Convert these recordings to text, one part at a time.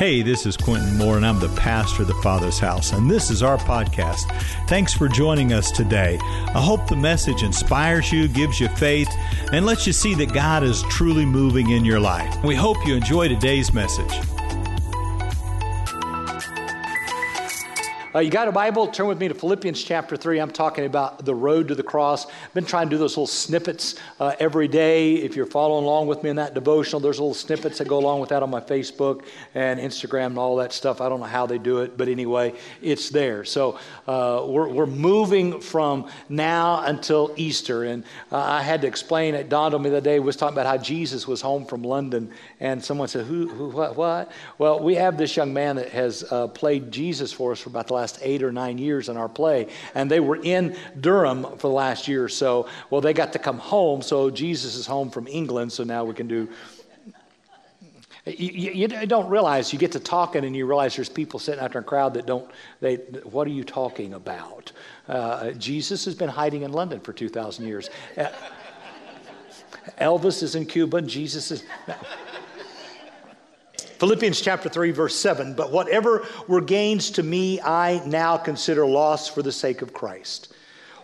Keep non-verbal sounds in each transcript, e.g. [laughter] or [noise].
Hey, this is Quintin Moore, and I'm the pastor of the Father's House, and this is our podcast. Thanks for joining us today. I hope the message inspires you, gives you faith, and lets you see that God is truly moving in your life. We hope you enjoy today's message. Uh, you got a Bible? Turn with me to Philippians chapter 3. I'm talking about the road to the cross. I've been trying to do those little snippets uh, every day. If you're following along with me in that devotional, there's little snippets that go along with that on my Facebook and Instagram and all that stuff. I don't know how they do it, but anyway, it's there. So uh, we're, we're moving from now until Easter. And uh, I had to explain, it dawned on me the other day, was talking about how Jesus was home from London. And someone said, Who, who what, what? Well, we have this young man that has uh, played Jesus for us for about the last eight or nine years in our play. And they were in Durham for the last year or so. Well, they got to come home, so Jesus is home from England, so now we can do. You, you, don't realize you get to talking and you realize there's people sitting out there in a crowd that don't they what are you talking about uh, jesus has been hiding in london for 2000 years uh, elvis is in cuba jesus is Philippians chapter 3, verse 7 But whatever were gains to me, I now consider loss for the sake of Christ.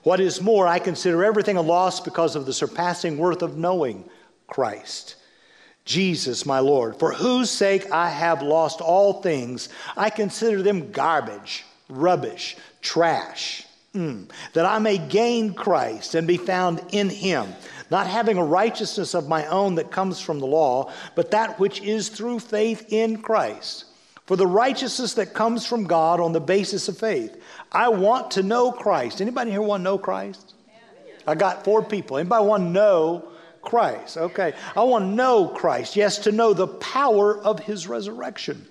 What is more, I consider everything a loss because of the surpassing worth of knowing Christ. Jesus, my Lord, for whose sake I have lost all things, I consider them garbage, rubbish, trash, mm, that I may gain Christ and be found in him not having a righteousness of my own that comes from the law, but that which is through faith in Christ. For the righteousness that comes from God on the basis of faith. I want to know Christ. Anybody here want to know Christ? I got four people. Anybody want to know Christ? Okay. I want to know Christ. Yes, to know the power of his resurrection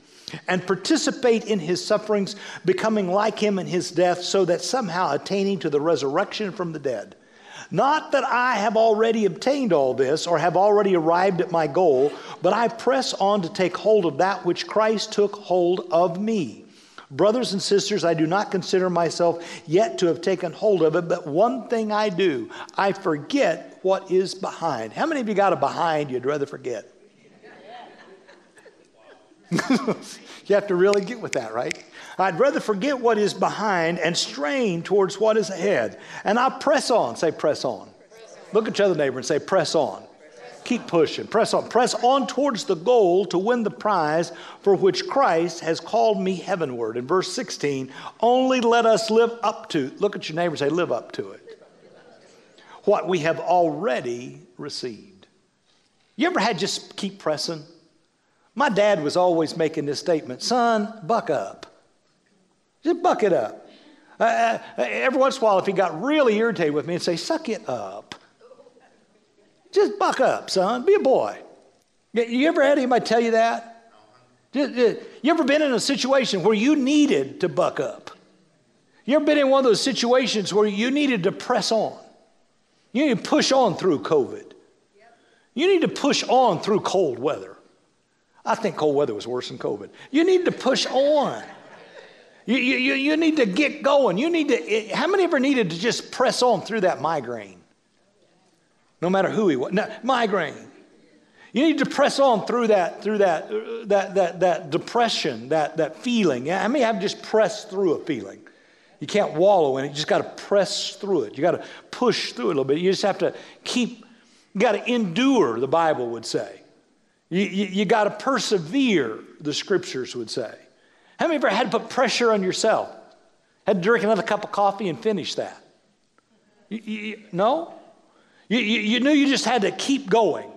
and participate in his sufferings, becoming like him in his death, so that somehow attaining to the resurrection from the dead. Not that I have already obtained all this or have already arrived at my goal, but I press on to take hold of that which Christ took hold of me. Brothers and sisters, I do not consider myself yet to have taken hold of it, but one thing I do, I forget what is behind. How many of you got a behind you'd rather forget? [laughs] you have to really get with that, right? I'd rather forget what is behind and strain towards what is ahead. And I press on. Say, press on. Look at your other neighbor and say, press on. Keep pushing. Press on. Press on towards the goal to win the prize for which Christ has called me heavenward. In verse 16, only let us live up to, look at your neighbor and say, live up to it. What we have already received. You ever had just keep pressing? My dad was always making this statement son, buck up. Just buck it up. Uh, uh, every once in a while, if he got really irritated with me, and say, suck it up. Just buck up, son. Be a boy. You ever had anybody tell you that? You ever been in a situation where you needed to buck up? You ever been in one of those situations where you needed to press on? You need to push on through COVID. You need to push on through cold weather. I think cold weather was worse than COVID. You need to push on. You, you, you need to get going. You need to, how many ever needed to just press on through that migraine? No matter who he was. No, migraine. You need to press on through that, through that, uh, that, that, that depression, that, that feeling. How many have just pressed through a feeling? You can't wallow in it. You just got to press through it. You got to push through it a little bit. You just have to keep, you got to endure, the Bible would say. You, you, you got to persevere, the scriptures would say. How many of you ever had to put pressure on yourself? Had to drink another cup of coffee and finish that? You, you, no? You, you, knew you just had to keep going.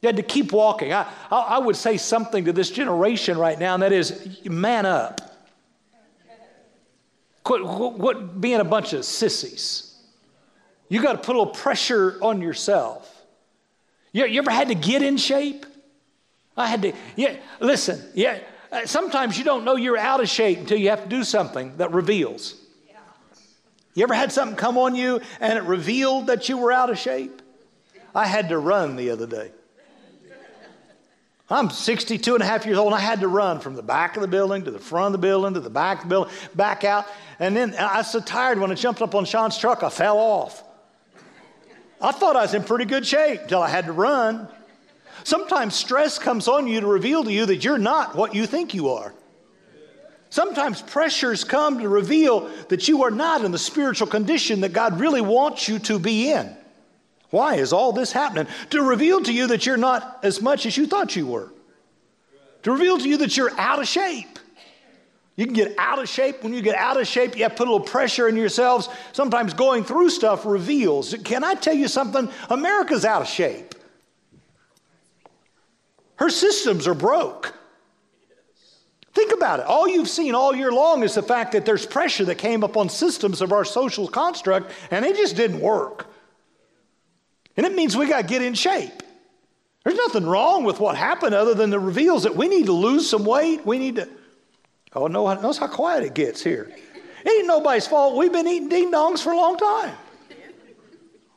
You had to keep walking. I, I, I would say something to this generation right now, and that is man up. Quit, quit being a bunch of sissies. You got to put a little pressure on yourself. You, you ever had to get in shape? I had to, yeah, listen, yeah, uh, sometimes you don't know you're out of shape until you have to do something that reveals. You ever had something come on you and it revealed that you were out of shape? I had to run the other day. I'm 62 and a half years old and I had to run from the back of the building to the front of the building to the back of the building, back out. And then I was so tired when I jumped up on Sean's truck, I fell off. I thought I was in pretty good shape until I had to run. Sometimes stress comes on you to reveal to you that you're not what you think you are. Sometimes pressures come to reveal that you are not in the spiritual condition that God really wants you to be in. Why is all this happening? To reveal to you that you're not as much as you thought you were. To reveal to you that you're out of shape. You can get out of shape. When you get out of shape, you have to put a little pressure in yourselves. Sometimes going through stuff reveals. Can I tell you something? America's out of shape. Her systems are broke. Think about it. All you've seen all year long is the fact that there's pressure that came up on systems of our social construct, and it just didn't work. And it means we got to get in shape. There's nothing wrong with what happened other than it reveals that we need to lose some weight. We need to. Oh, no, notice how quiet it gets here. It ain't nobody's fault. We've been eating ding dongs for a long time.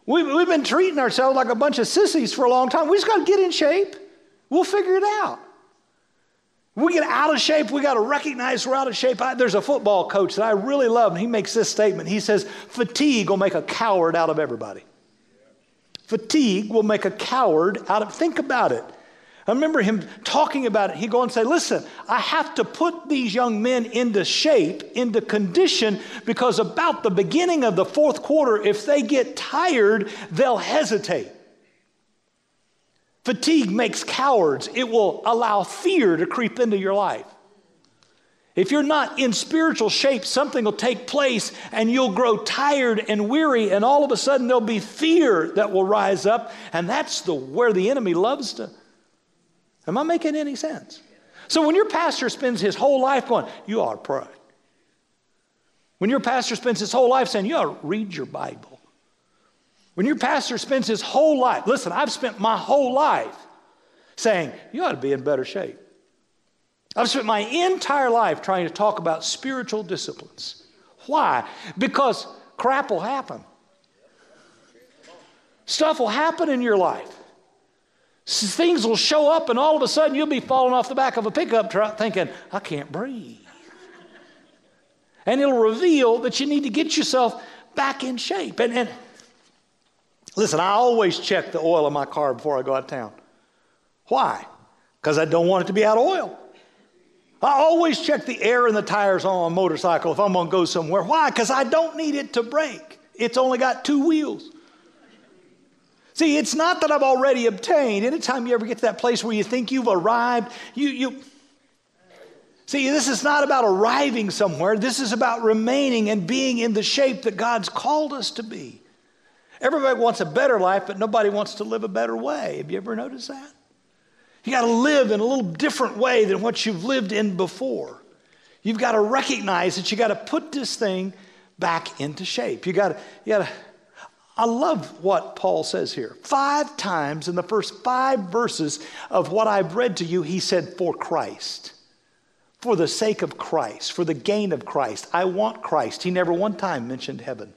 We've, we've been treating ourselves like a bunch of sissies for a long time. We just got to get in shape. We'll figure it out. We get out of shape, we got to recognize we're out of shape. I, there's a football coach that I really love, and he makes this statement. He says, Fatigue will make a coward out of everybody. Fatigue will make a coward out of, think about it. I remember him talking about it. He'd go and say, Listen, I have to put these young men into shape, into condition, because about the beginning of the fourth quarter, if they get tired, they'll hesitate. Fatigue makes cowards, it will allow fear to creep into your life. If you're not in spiritual shape, something will take place and you'll grow tired and weary, and all of a sudden there'll be fear that will rise up, and that's the, where the enemy loves to. Am I making any sense? So when your pastor spends his whole life going, You ought to pray. When your pastor spends his whole life saying, You ought to read your Bible. When your pastor spends his whole life, listen, I've spent my whole life saying, you ought to be in better shape. I've spent my entire life trying to talk about spiritual disciplines. Why? Because crap will happen. Stuff will happen in your life. Things will show up, and all of a sudden you'll be falling off the back of a pickup truck thinking, I can't breathe. And it'll reveal that you need to get yourself back in shape. And, and Listen, I always check the oil in my car before I go out of town. Why? Because I don't want it to be out of oil. I always check the air in the tires on a motorcycle if I'm going to go somewhere. Why? Because I don't need it to break. It's only got two wheels. See, it's not that I've already obtained. Anytime you ever get to that place where you think you've arrived, you, you See, this is not about arriving somewhere. This is about remaining and being in the shape that God's called us to be. Everybody wants a better life, but nobody wants to live a better way. Have you ever noticed that? You got to live in a little different way than what you've lived in before. You've got to recognize that you got to put this thing back into shape. You got to, you got to. I love what Paul says here. Five times in the first five verses of what I've read to you, he said, For Christ. For the sake of Christ, for the gain of Christ. I want Christ. He never one time mentioned heaven.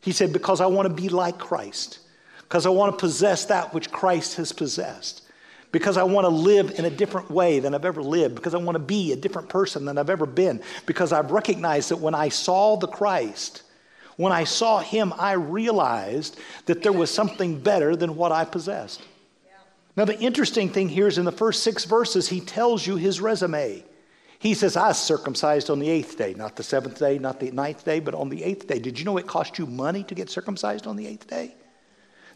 He said, Because I want to be like Christ, because I want to possess that which Christ has possessed, because I want to live in a different way than I've ever lived, because I want to be a different person than I've ever been, because I've recognized that when I saw the Christ, when I saw him, I realized that there was something better than what I possessed. Now, the interesting thing here is in the first six verses, he tells you his resume. He says, I circumcised on the eighth day, not the seventh day, not the ninth day, but on the eighth day. Did you know it cost you money to get circumcised on the eighth day?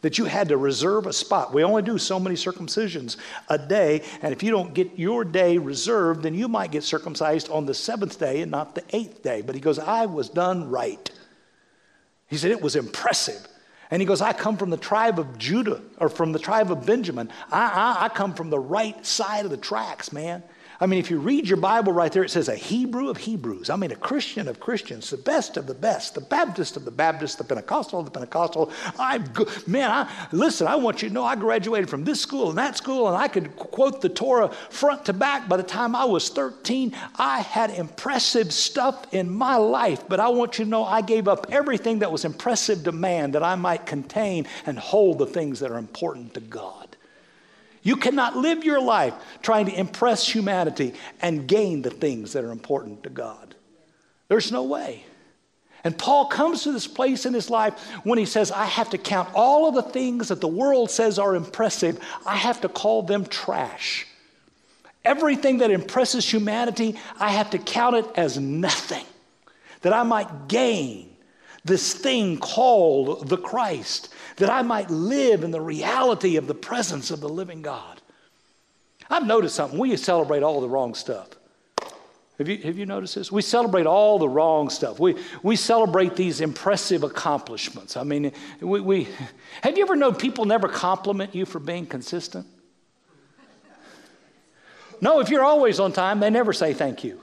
That you had to reserve a spot. We only do so many circumcisions a day, and if you don't get your day reserved, then you might get circumcised on the seventh day and not the eighth day. But he goes, I was done right. He said, It was impressive. And he goes, I come from the tribe of Judah or from the tribe of Benjamin. I, I, I come from the right side of the tracks, man. I mean, if you read your Bible right there, it says a Hebrew of Hebrews. I mean, a Christian of Christians, the best of the best, the Baptist of the Baptist, the Pentecostal of the Pentecostal. I, man, I, listen, I want you to know I graduated from this school and that school, and I could quote the Torah front to back. By the time I was 13, I had impressive stuff in my life, but I want you to know I gave up everything that was impressive to man that I might contain and hold the things that are important to God. You cannot live your life trying to impress humanity and gain the things that are important to God. There's no way. And Paul comes to this place in his life when he says, I have to count all of the things that the world says are impressive, I have to call them trash. Everything that impresses humanity, I have to count it as nothing, that I might gain this thing called the Christ, that I might live in the reality of the presence of the living God. I've noticed something. We celebrate all the wrong stuff. Have you, have you noticed this? We celebrate all the wrong stuff. We, we celebrate these impressive accomplishments. I mean, we, we, have you ever known people never compliment you for being consistent? No, if you're always on time, they never say thank you.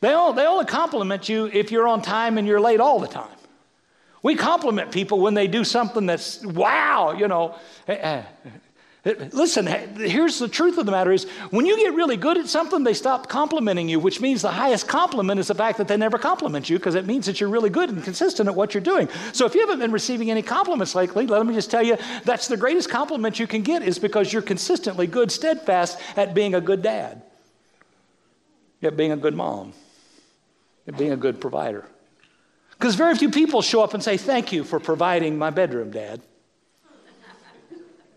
They, all, they only compliment you if you're on time and you're late all the time. We compliment people when they do something that's wow, you know. Eh, eh. Listen, here's the truth of the matter is when you get really good at something, they stop complimenting you, which means the highest compliment is the fact that they never compliment you because it means that you're really good and consistent at what you're doing. So if you haven't been receiving any compliments lately, let me just tell you that's the greatest compliment you can get is because you're consistently good, steadfast at being a good dad, at being a good mom, at being a good provider. Because very few people show up and say, Thank you for providing my bedroom, Dad.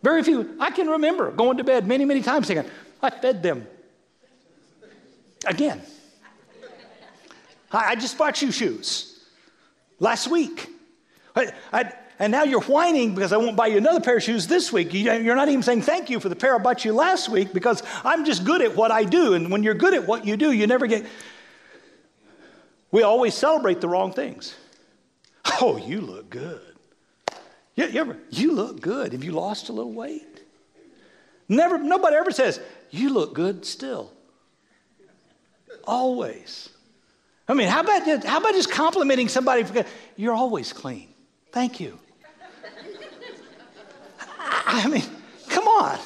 Very few. I can remember going to bed many, many times thinking, I fed them. Again. I, I just bought you shoes last week. I, I, and now you're whining because I won't buy you another pair of shoes this week. You're not even saying thank you for the pair I bought you last week because I'm just good at what I do. And when you're good at what you do, you never get. We always celebrate the wrong things. Oh, you look good. You, you, ever, you look good. Have you lost a little weight? Never, nobody ever says, you look good still. Always. I mean, how about, just, how about just complimenting somebody? For, You're always clean. Thank you. I mean, come on,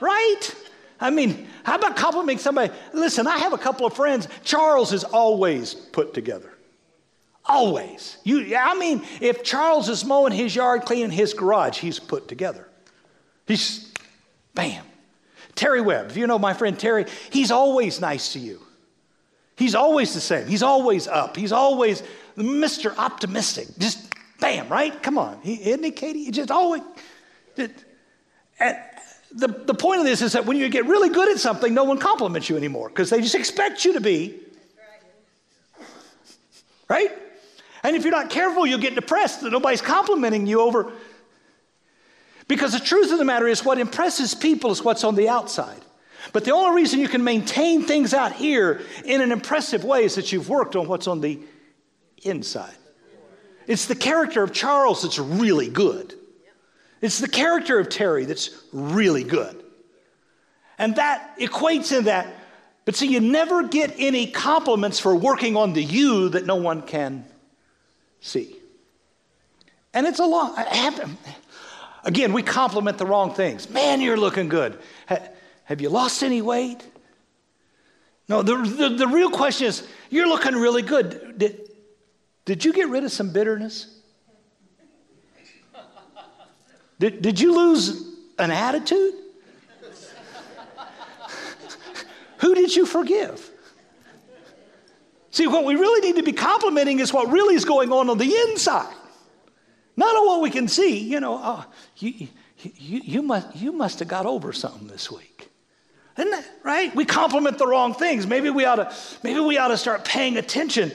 right? I mean, how about complimenting somebody? Listen, I have a couple of friends. Charles is always put together. Always. You, I mean, if Charles is mowing his yard, cleaning his garage, he's put together. He's, bam. Terry Webb, if you know my friend Terry, he's always nice to you. He's always the same. He's always up. He's always Mr. Optimistic. Just bam, right? Come on. He, isn't he, Katie? He just always. It, the, the point of this is that when you get really good at something, no one compliments you anymore because they just expect you to be. Right? And if you're not careful, you'll get depressed that nobody's complimenting you over. Because the truth of the matter is, what impresses people is what's on the outside. But the only reason you can maintain things out here in an impressive way is that you've worked on what's on the inside. It's the character of Charles that's really good. It's the character of Terry that's really good. And that equates in that. But see, you never get any compliments for working on the you that no one can see. And it's a long, again, we compliment the wrong things. Man, you're looking good. Have you lost any weight? No, the, the, the real question is, you're looking really good. Did, did you get rid of some bitterness? Did, did you lose an attitude? Who did you forgive? See, what we really need to be complimenting is what really is going on on the inside, not on what we can see. You know, oh, you, you, you, must, you must have got over something this week. Isn't that right? We compliment the wrong things. Maybe we ought to, maybe we ought to start paying attention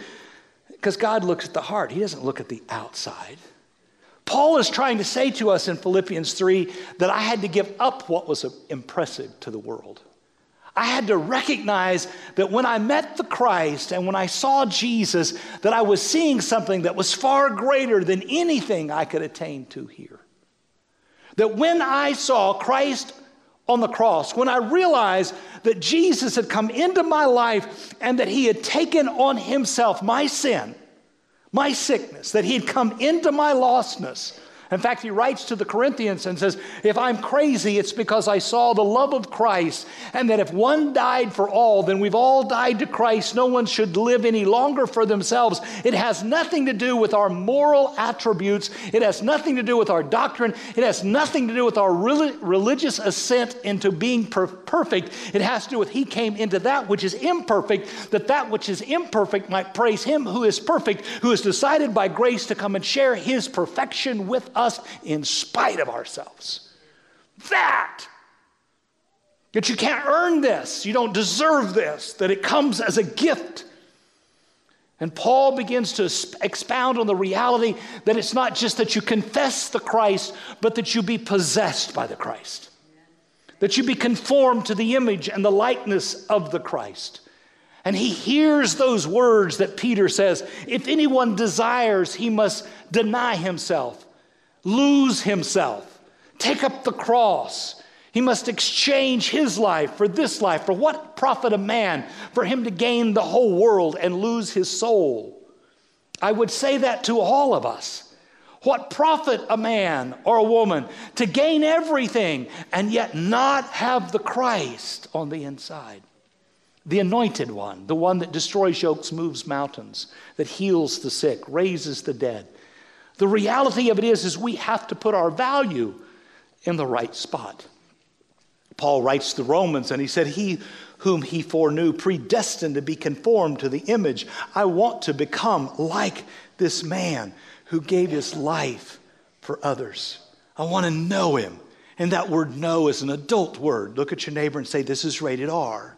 because God looks at the heart, He doesn't look at the outside. Paul is trying to say to us in Philippians 3 that I had to give up what was impressive to the world. I had to recognize that when I met the Christ and when I saw Jesus, that I was seeing something that was far greater than anything I could attain to here. That when I saw Christ on the cross, when I realized that Jesus had come into my life and that he had taken on himself my sin, my sickness, that he had come into my lostness, In fact, he writes to the Corinthians and says, If I'm crazy, it's because I saw the love of Christ, and that if one died for all, then we've all died to Christ. No one should live any longer for themselves. It has nothing to do with our moral attributes, it has nothing to do with our doctrine, it has nothing to do with our religious ascent into being per- perfect. It has to do with He came into that which is imperfect, that that which is imperfect might praise Him who is perfect, who has decided by grace to come and share His perfection with us in spite of ourselves. That, that you can't earn this, you don't deserve this, that it comes as a gift. And Paul begins to expound on the reality that it's not just that you confess the Christ, but that you be possessed by the Christ. That you be conformed to the image and the likeness of the Christ. And he hears those words that Peter says if anyone desires, he must deny himself, lose himself, take up the cross. He must exchange his life for this life. For what profit a man for him to gain the whole world and lose his soul? I would say that to all of us. What profit a man or a woman to gain everything and yet not have the Christ on the inside? The anointed one, the one that destroys yokes, moves mountains, that heals the sick, raises the dead, the reality of it is, is we have to put our value in the right spot. Paul writes to the Romans and he said, He whom he foreknew predestined to be conformed to the image. I want to become like this man who gave his life for others. I want to know him. And that word know is an adult word. Look at your neighbor and say, This is rated R.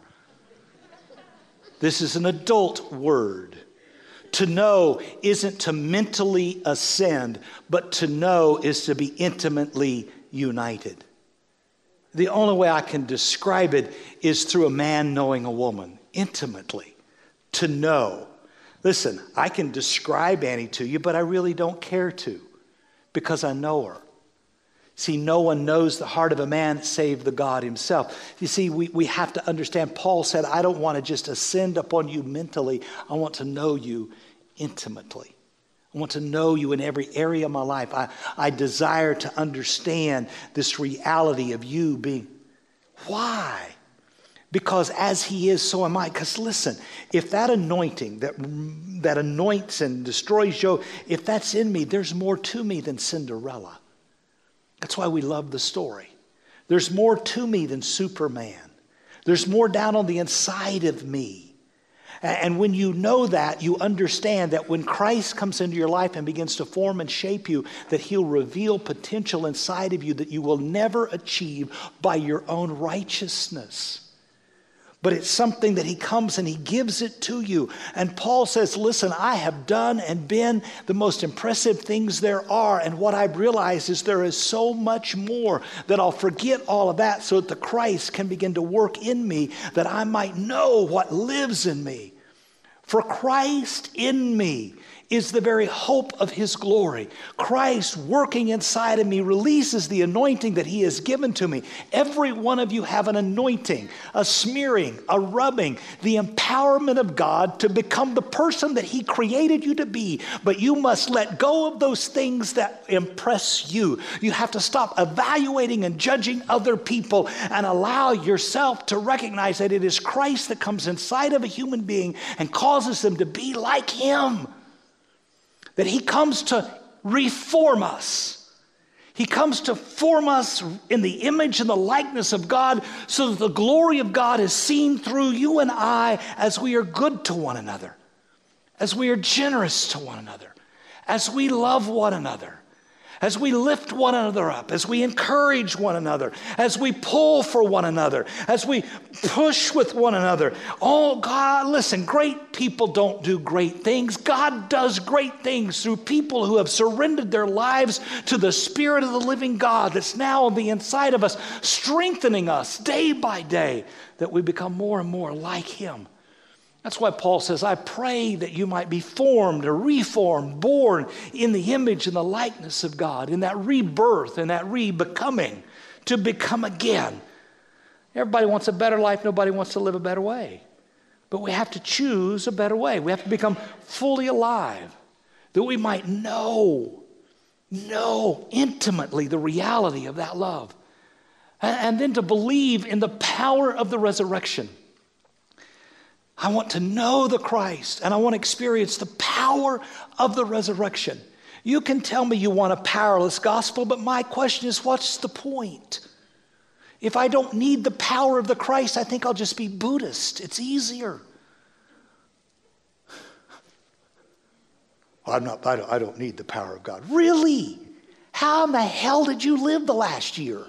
This is an adult word. To know isn't to mentally ascend, but to know is to be intimately united. The only way I can describe it is through a man knowing a woman intimately. To know. Listen, I can describe Annie to you, but I really don't care to because I know her. See, no one knows the heart of a man save the God himself. You see, we, we have to understand. Paul said, I don't want to just ascend upon you mentally, I want to know you intimately. I want to know you in every area of my life. I, I desire to understand this reality of you being. Why? Because as he is, so am I. Because listen, if that anointing that, that anoints and destroys you, if that's in me, there's more to me than Cinderella. That's why we love the story. There's more to me than Superman. There's more down on the inside of me. And when you know that, you understand that when Christ comes into your life and begins to form and shape you, that He'll reveal potential inside of you that you will never achieve by your own righteousness but it's something that he comes and he gives it to you. And Paul says, Listen, I have done and been the most impressive things there are. And what I've realized is there is so much more that I'll forget all of that so that the Christ can begin to work in me, that I might know what lives in me. For Christ in me is the very hope of his glory. Christ working inside of me releases the anointing that he has given to me. Every one of you have an anointing, a smearing, a rubbing, the empowerment of God to become the person that he created you to be. But you must let go of those things that impress you. You have to stop evaluating and judging other people and allow yourself to recognize that it is Christ that comes inside of a human being and causes them to be like him that He comes to reform us. He comes to form us in the image and the likeness of God so that the glory of God is seen through you and I as we are good to one another, as we are generous to one another, as we love one another as we lift one another up, as we encourage one another, as we pull for one another, as we push with one another. Oh, God, listen, great people don't do great things. God does great things through people who have surrendered their lives to the Spirit of the living God that's now on the inside of us, strengthening us day by day that we become more and more like Him. That's why Paul says, I pray that you might be formed or reformed, born in the image and the likeness of God, in that rebirth and that re-becoming, to become again. Everybody wants a better life, nobody wants to live a better way. But we have to choose a better way. We have to become fully alive that we might know know intimately the reality of that love. And then to believe in the power of the resurrection. I want to know the Christ and I want to experience the power of the resurrection. You can tell me you want a powerless gospel, but my question is what's the point? If I don't need the power of the Christ, I think I'll just be Buddhist. It's easier. I'm not, I don't, I don't need the power of God. Really? How in the hell did you live the last year?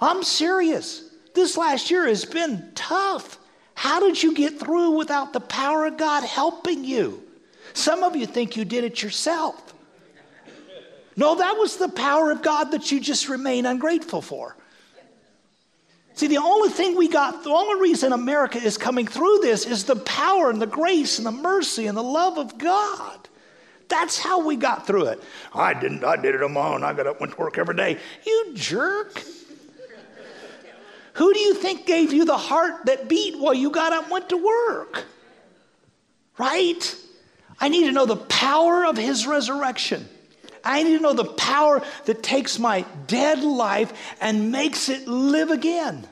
I'm serious. This last year has been tough. How did you get through without the power of God helping you? Some of you think you did it yourself. No, that was the power of God that you just remain ungrateful for. See, the only thing we got, the only reason America is coming through this is the power and the grace and the mercy and the love of God. That's how we got through it. I didn't, I did it on my own. I got up, went to work every day. You jerk. Who do you think gave you the heart that beat while you got up, and went to work? Right? I need to know the power of his resurrection. I need to know the power that takes my dead life and makes it live again.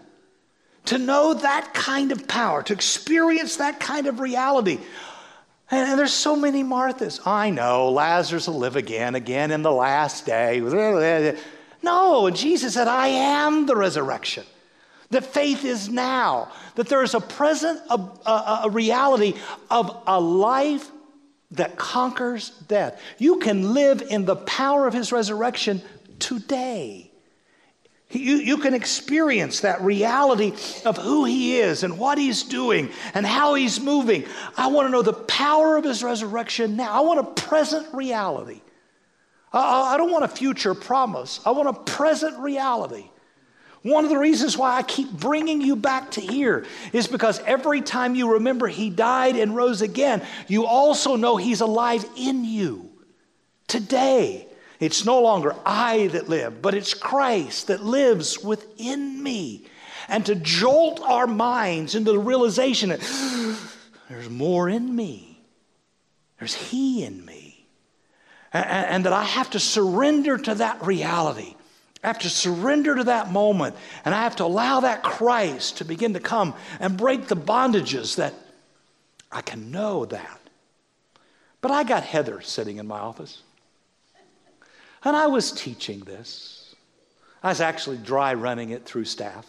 To know that kind of power, to experience that kind of reality. And, and there's so many Marthas. I know, Lazarus will live again, again in the last day. [laughs] No, Jesus said, I am the resurrection. That faith is now, that there is a present, a, a, a reality of a life that conquers death. You can live in the power of his resurrection today. You, you can experience that reality of who he is and what he's doing and how he's moving. I want to know the power of his resurrection now. I want a present reality. I, I don't want a future promise. I want a present reality. One of the reasons why I keep bringing you back to here is because every time you remember he died and rose again, you also know he's alive in you today. It's no longer I that live, but it's Christ that lives within me. And to jolt our minds into the realization that [gasps] there's more in me, there's He in me. And, and that I have to surrender to that reality I have to surrender to that moment and I have to allow that Christ to begin to come and break the bondages that I can know that. But I got Heather sitting in my office. And I was teaching this. I was actually dry running it through staff.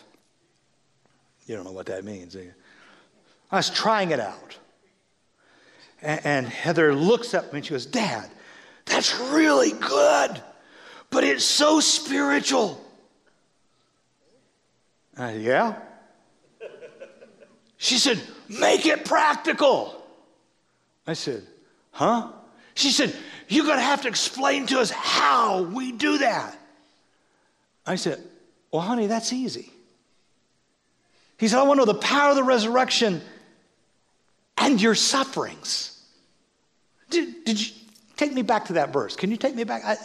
You don't know what that means? I was trying it out. And, and Heather looks up at me and she goes, Dad, that's really good but it's so spiritual. Uh, yeah? She said, make it practical. I said, huh? She said, you're going to have to explain to us how we do that. I said, well, honey, that's easy. He said, I want to know the power of the resurrection and your sufferings. Did, did you take me back to that verse? Can you take me back? I,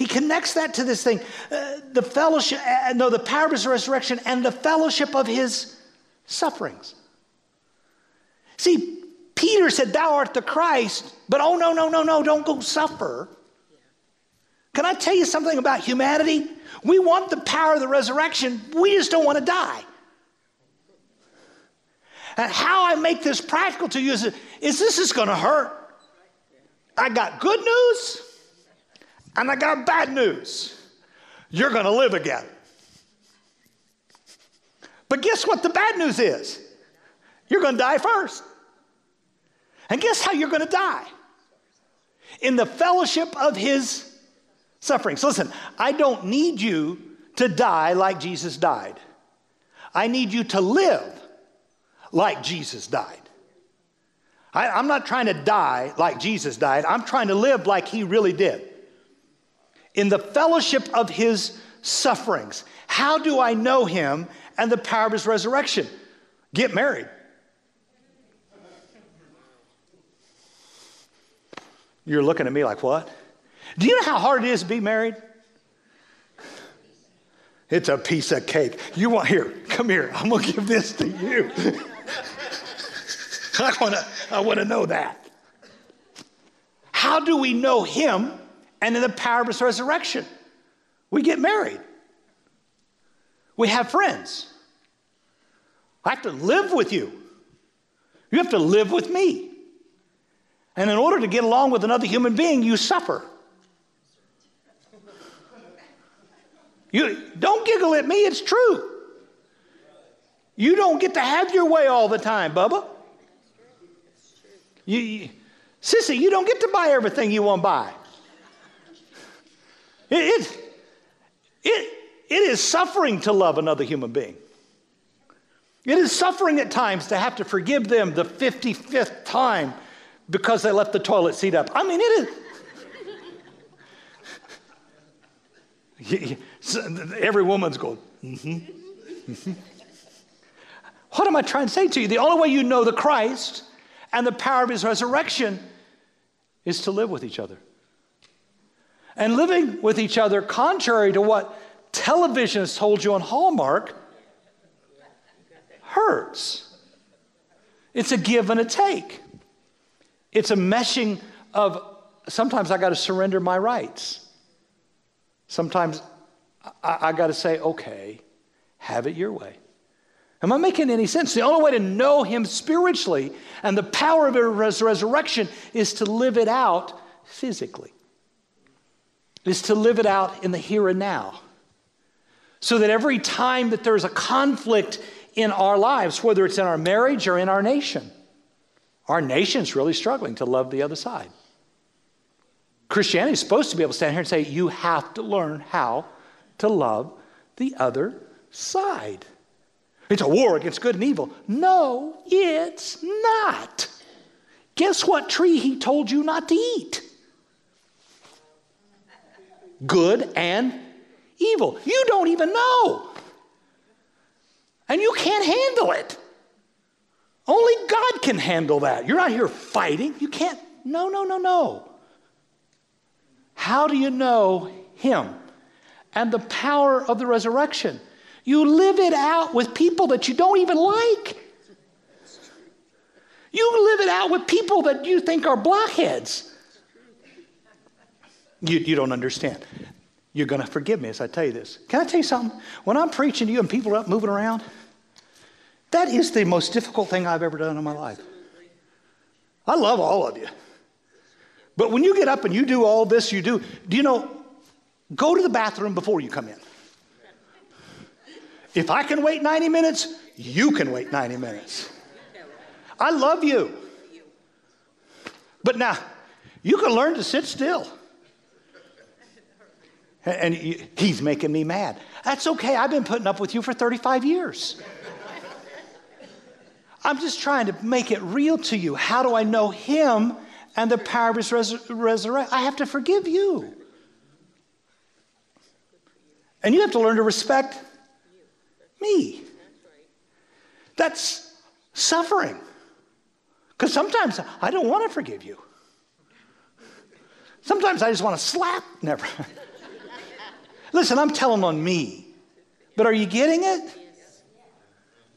he connects that to this thing uh, the fellowship, uh, no, the power of his resurrection and the fellowship of his sufferings. See, Peter said, Thou art the Christ, but oh, no, no, no, no, don't go suffer. Can I tell you something about humanity? We want the power of the resurrection, we just don't want to die. And how I make this practical to you is, is this is going to hurt. I got good news and I got bad news. You're going to live again. But guess what the bad news is? You're going to die first. And guess how you're going to die? In the fellowship of his sufferings. Listen, I don't need you to die like Jesus died. I need you to live like Jesus died. I, am not trying to die like Jesus died. I'm trying to live like he really did in the fellowship of his sufferings. How do I know him and the power of his resurrection? Get married. You're looking at me like, what? Do you know how hard it is to be married? It's a piece of cake. You want here, come here. I'm gonna give this to you. [laughs] I wanna, I wanna know that. how do we know Him and in the power of His resurrection? We get married, we have friends. I have to live with you. You have to live with me. And in order to get along with another human being, you suffer. You don't giggle at me, it's true. You don't get to have your way all the time, Bubba. You, you, Sissy, you don't get to buy everything you want to buy. It, it, it, is suffering to love another human being. It is suffering at times to have to forgive them the 55th time because they left the toilet seat up. I mean, it is. [laughs] Every woman's going, mm-hmm, mm-hmm. What am I trying to say to you? The only way you know the Christ and the power of his resurrection is to live with each other. And living with each other, contrary to what television has told you on Hallmark, hurts. It's a give and a take. It's a meshing of sometimes I got to surrender my rights. Sometimes I, I got to say, okay, have it your way. Am I making any sense? The only way to know Him spiritually and the power of His resurrection is to live it out physically, is to live it out in the here and now. So that every time that there's a conflict in our lives, whether it's in our marriage or in our nation, our nation's really struggling to love the other side. Christianity is supposed to be able to stand here and say, you have to learn how to love the other side. It's a war against good and evil. No, it's not. Guess what tree he told you not to eat? Good and evil. You don't even know. And you can't handle it. Only God can handle that. You're not here fighting. You can't. No, no, no, no. How do you know Him and the power of the resurrection? You live it out with people that you don't even like. You live it out with people that you think are blockheads. You, you don't understand. You're going to forgive me as I tell you this. Can I tell you something? When I'm preaching to you and people are up moving around, that is the most difficult thing I've ever done in my life. I love all of you. But when you get up and you do all this, you do, do you know, go to the bathroom before you come in. If I can wait 90 minutes, you can wait 90 minutes. I love you. But now, you can learn to sit still. And he's making me mad. That's okay. I've been putting up with you for 35 years. I'm just trying to make it real to you. How do I know him and the power of his resurrection? I have to forgive you. And you have to learn to respect me. That's suffering. Because sometimes I don't want to forgive you. Sometimes I just want to slap. Never. [laughs] Listen, I'm telling on me. But are you getting it?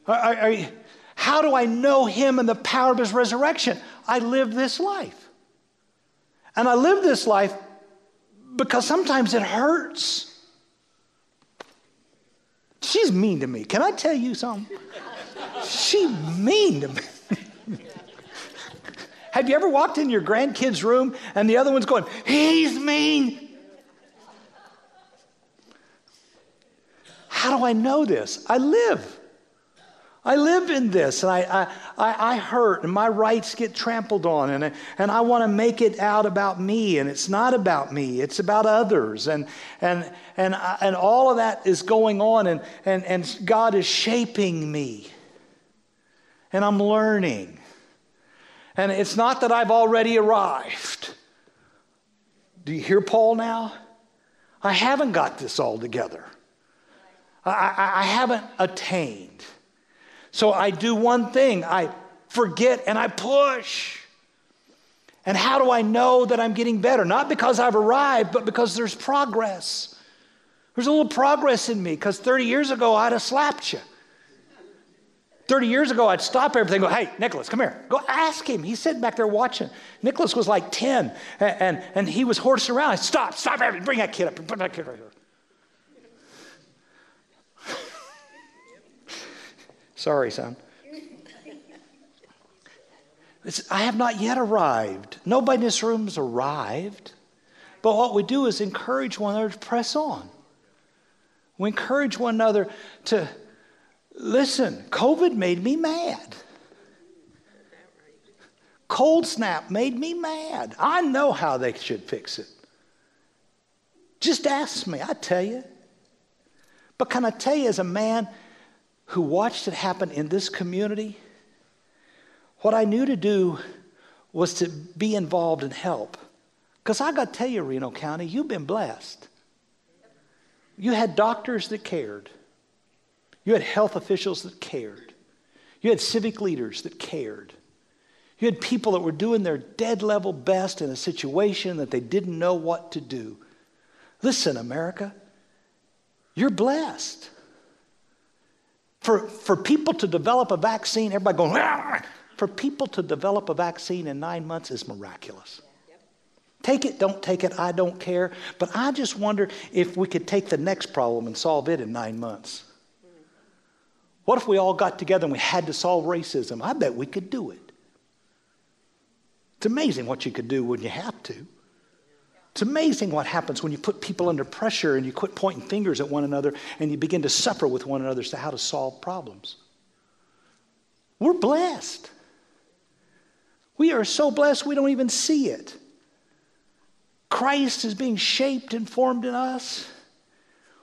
Are, are, are you, how do I know him and the power of his resurrection? I live this life. And I live this life because sometimes it hurts. She's mean to me. Can I tell you something? She's mean to me. [laughs] Have you ever walked in your grandkid's room and the other one's going, He's mean? How do I know this? I live. I live in this and I, I, I, hurt and my rights get trampled on and, and I want to make it out about me and it's not about me, it's about others. And, and, and, uh, and all of that is going on and, and, and God is shaping me and I'm learning. And it's not that I've already arrived. Do you hear Paul now? I haven't got this all together. I, I, haven't attained. So I do one thing I forget and I push. And how do I know that I'm getting better? Not because I've arrived, but because there's progress. There's a little progress in me because 30 years ago I'd have slapped you. 30 years ago, I'd stop everything go, hey, Nicholas, come here. Go ask him. He's sitting back there watching. Nicholas was like 10, and, and, and he was horsing around. I stop, stop everything. Bring that kid up. Put that kid right here. Sorry, son. It's, I have not yet arrived. Nobody in this room has arrived. But what we do is encourage one another to press on. We encourage one another to listen. COVID made me mad. Cold snap made me mad. I know how they should fix it. Just ask me, I tell you. But can I tell you, as a man who watched it happen in this community, what I knew to do was to be involved and help. Because I got to tell you, Reno County, you've been blessed. You had doctors that cared, you had health officials that cared, you had civic leaders that cared. You had people that were doing their dead level best in a situation that they didn't know what to do. Listen, America, you're blessed. For, for people to develop a vaccine, everybody going, for people to develop a vaccine in nine months is miraculous. Take it, don't take it, I don't care. But I just wonder if we could take the next problem and solve it in nine months. What if we all got together and we had to solve racism? I bet we could do it. It's amazing what you could do when you have to. It's amazing what happens when you put people under pressure and you quit pointing fingers at one another and you begin to suffer with one another as to how to solve problems. We're blessed. We are so blessed we don't even see it. Christ is being shaped and formed in us.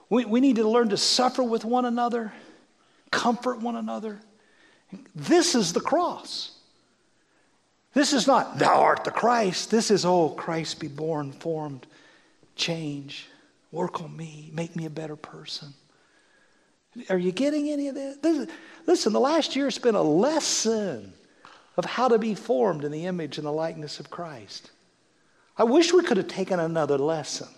We, we need to learn to suffer with one another, comfort one another. This is the cross. This is not, thou art the Christ. This is, oh, Christ be born, formed, change, work on me, make me a better person. Are you getting any of this? Listen, the last year has been a lesson of how to be formed in the image and the likeness of Christ. I wish we could have taken another lesson.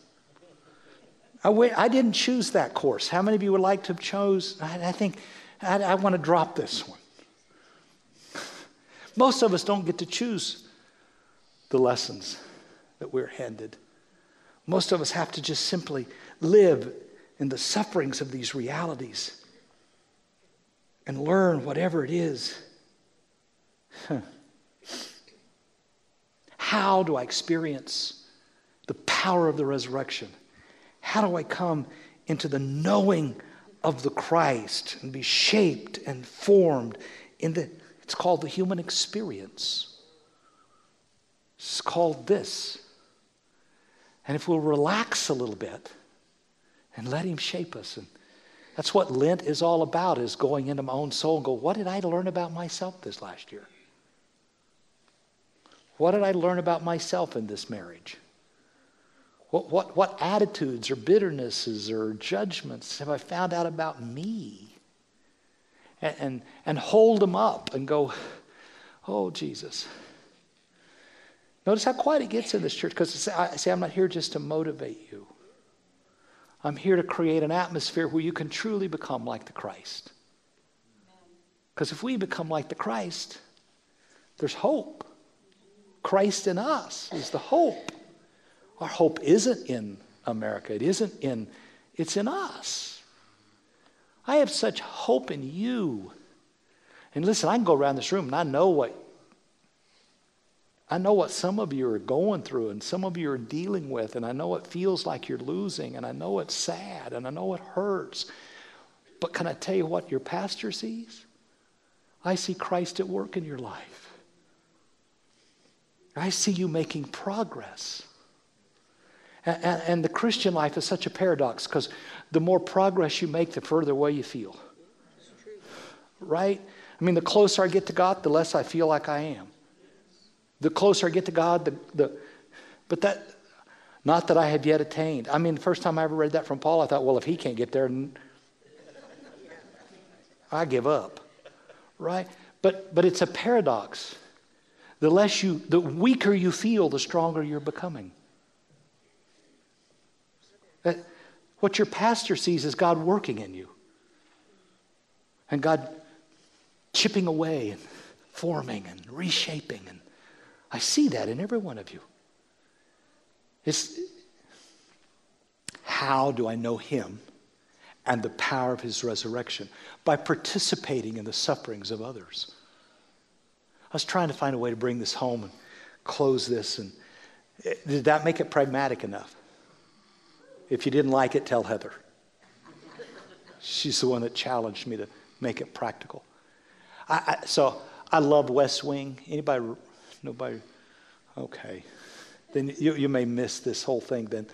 I didn't choose that course. How many of you would like to have chose? I, I think I, I want to drop this one. Most of us don't get to choose the lessons that we're handed. Most of us have to just simply live in the sufferings of these realities and learn whatever it is. [laughs] How do I experience the power of the resurrection? How do I come into the knowing of the Christ and be shaped and formed in the it's called the human experience. It's called this. And if we'll relax a little bit and let him shape us and that's what Lent is all about, is going into my own soul and go, what did I learn about myself this last year? What did I learn about myself in this marriage? What, what, what attitudes or bitternesses or judgments have I found out about me? And, and, and hold them up and go, oh, Jesus. Notice how quiet it gets in this church because I say, I'm not here just to motivate you. I'm here to create an atmosphere where you can truly become like the Christ. Because if we become like the Christ, there's hope. Christ in us is the hope. Our hope isn't in America. It isn't in, it's in us. I have such hope in you. And listen, I can go around this room and I know what I know what some of you are going through and some of you are dealing with, and I know it feels like you're losing, and I know it's sad, and I know it hurts. But can I tell you what your pastor sees? I see Christ at work in your life. I see you making progress. And, and, the Christian life is such a paradox because the more progress you make, the further away you feel. Right? I mean, the closer I get to God, the less I feel like I am. The closer I get to God, the, the but that, not that I have yet attained. I mean, the first time I ever read that from Paul, I thought, well, if he can't get there, I give up. Right? But, but it's a paradox the less you, the weaker you feel, the stronger you're becoming. That, what your pastor sees is God working in you. And God chipping away and forming and reshaping. And I see that in every one of you. It's, how do I know Him and the power of His resurrection? By participating in the sufferings of others. I was trying to find a way to bring this home and close this. And eh, did that make it pragmatic enough? If you didn't like it, tell Heather. She's the one that challenged me to make it practical. I, I, so I love West Wing. Anybody? Nobody? Okay. Then you, you may miss this whole thing then.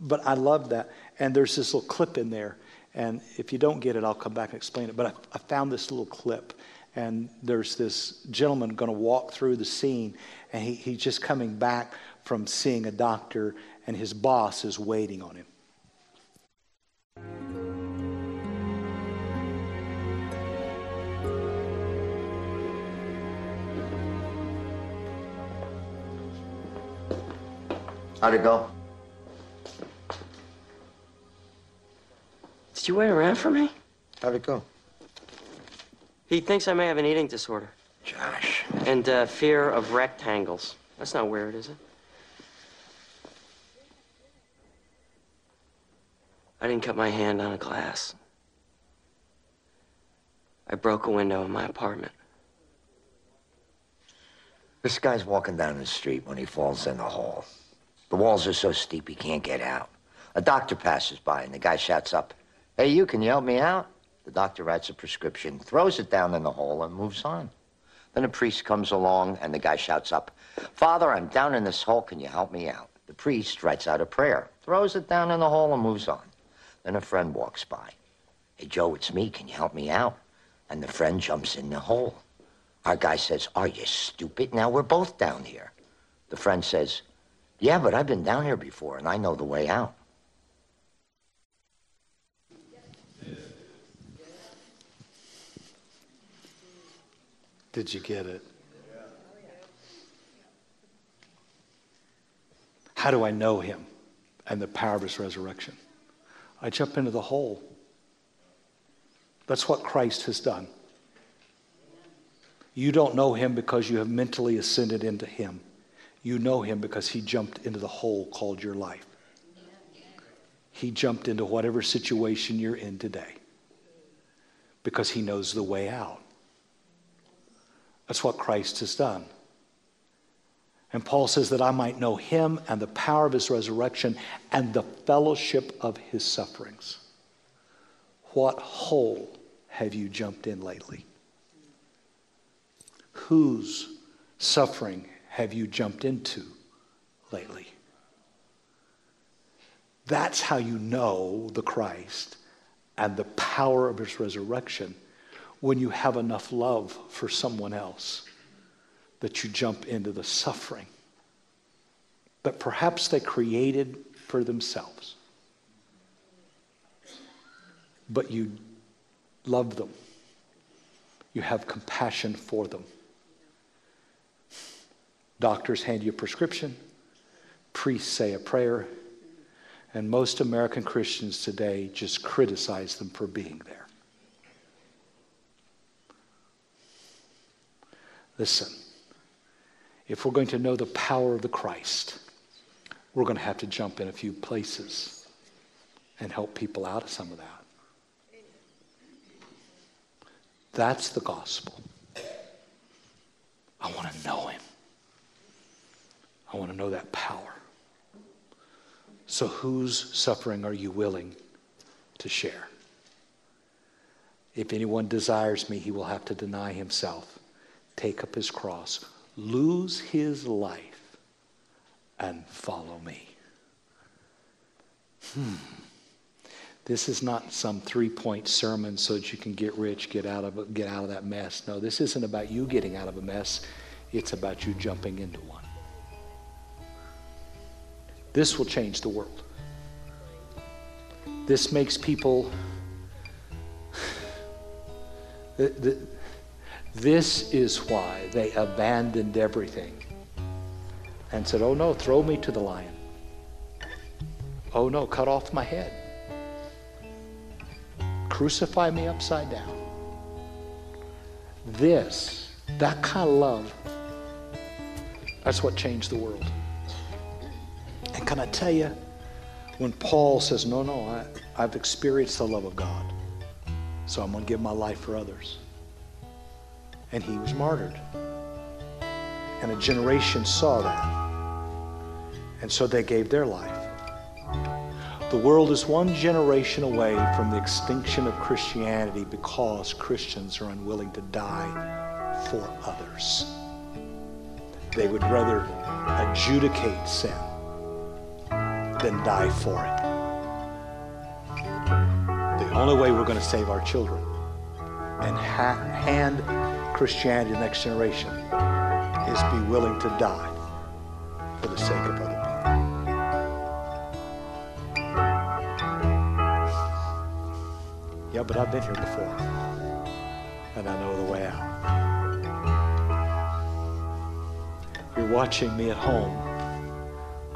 But I love that. And there's this little clip in there. And if you don't get it, I'll come back and explain it. But I, I found this little clip. And there's this gentleman going to walk through the scene. And he, he's just coming back from seeing a doctor. And his boss is waiting on him. How'd it go? Did you wait around for me? How'd it go? He thinks I may have an eating disorder. Josh. And uh, fear of rectangles. That's not weird, is it? I didn't cut my hand on a glass. I broke a window in my apartment. This guy's walking down the street when he falls in the hall. The walls are so steep he can't get out. A doctor passes by and the guy shouts up, Hey, you, can you help me out? The doctor writes a prescription, throws it down in the hole, and moves on. Then a priest comes along and the guy shouts up, Father, I'm down in this hole, can you help me out? The priest writes out a prayer, throws it down in the hole, and moves on. Then a friend walks by. Hey, Joe, it's me, can you help me out? And the friend jumps in the hole. Our guy says, Are you stupid? Now we're both down here. The friend says, yeah, but I've been down here before and I know the way out. Did you get it? How do I know him and the power of his resurrection? I jump into the hole. That's what Christ has done. You don't know him because you have mentally ascended into him. You know him because he jumped into the hole called your life. He jumped into whatever situation you're in today because he knows the way out. That's what Christ has done. And Paul says that I might know him and the power of his resurrection and the fellowship of his sufferings. What hole have you jumped in lately? Whose suffering have you jumped into lately? That's how you know the Christ and the power of his resurrection when you have enough love for someone else that you jump into the suffering that perhaps they created for themselves. But you love them, you have compassion for them. Doctors hand you a prescription, priests say a prayer, and most American Christians today just criticize them for being there. Listen, if we're going to know the power of the Christ, we're going to have to jump in a few places and help people out of some of that. That's the gospel. I want to know him. I want to know that power. So, whose suffering are you willing to share? If anyone desires me, he will have to deny himself, take up his cross, lose his life, and follow me. Hmm. This is not some three-point sermon so that you can get rich, get out of get out of that mess. No, this isn't about you getting out of a mess. It's about you jumping into one. This will change the world. This makes people. This is why they abandoned everything and said, Oh no, throw me to the lion. Oh no, cut off my head. Crucify me upside down. This, that kind of love, that's what changed the world. Can I tell you, when Paul says, No, no, I, I've experienced the love of God, so I'm going to give my life for others. And he was martyred. And a generation saw that. And so they gave their life. The world is one generation away from the extinction of Christianity because Christians are unwilling to die for others. They would rather adjudicate sin than die for it. The only way we're going to save our children and ha- hand Christianity to the next generation is be willing to die for the sake of other people. Yeah, but I've been here before, and I know the way out. You're watching me at home.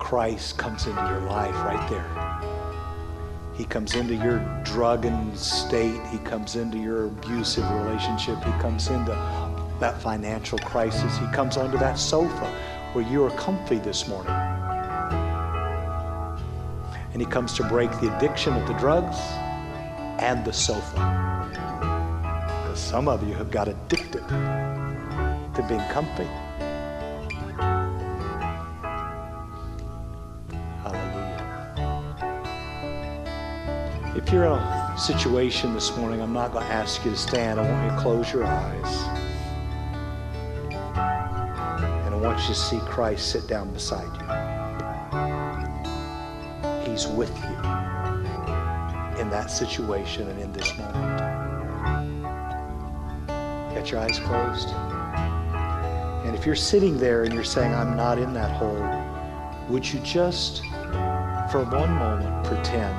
Christ comes into your life right there. He comes into your drugging state. He comes into your abusive relationship. He comes into that financial crisis. He comes onto that sofa where you are comfy this morning. And he comes to break the addiction of the drugs and the sofa. Because some of you have got addicted to being comfy. If you're in a situation this morning, I'm not going to ask you to stand. I want you to close your eyes. And I want you to see Christ sit down beside you. He's with you in that situation and in this moment. Got your eyes closed? And if you're sitting there and you're saying, I'm not in that hole, would you just, for one moment, pretend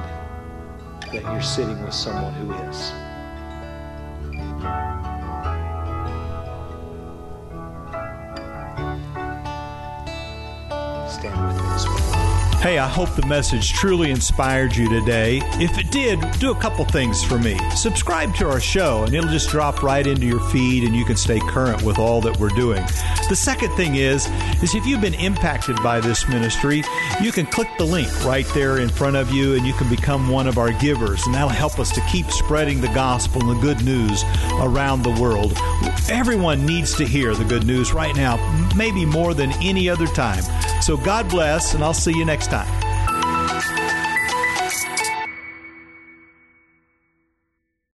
that you're sitting with someone who is? Hey, I hope the message truly inspired you today. If it did, do a couple things for me. Subscribe to our show, and it'll just drop right into your feed, and you can stay current with all that we're doing. The second thing is, is if you've been impacted by this ministry, you can click the link right there in front of you, and you can become one of our givers, and that'll help us to keep spreading the gospel and the good news around the world. Everyone needs to hear the good news right now, maybe more than any other time. So God bless, and I'll see you next time.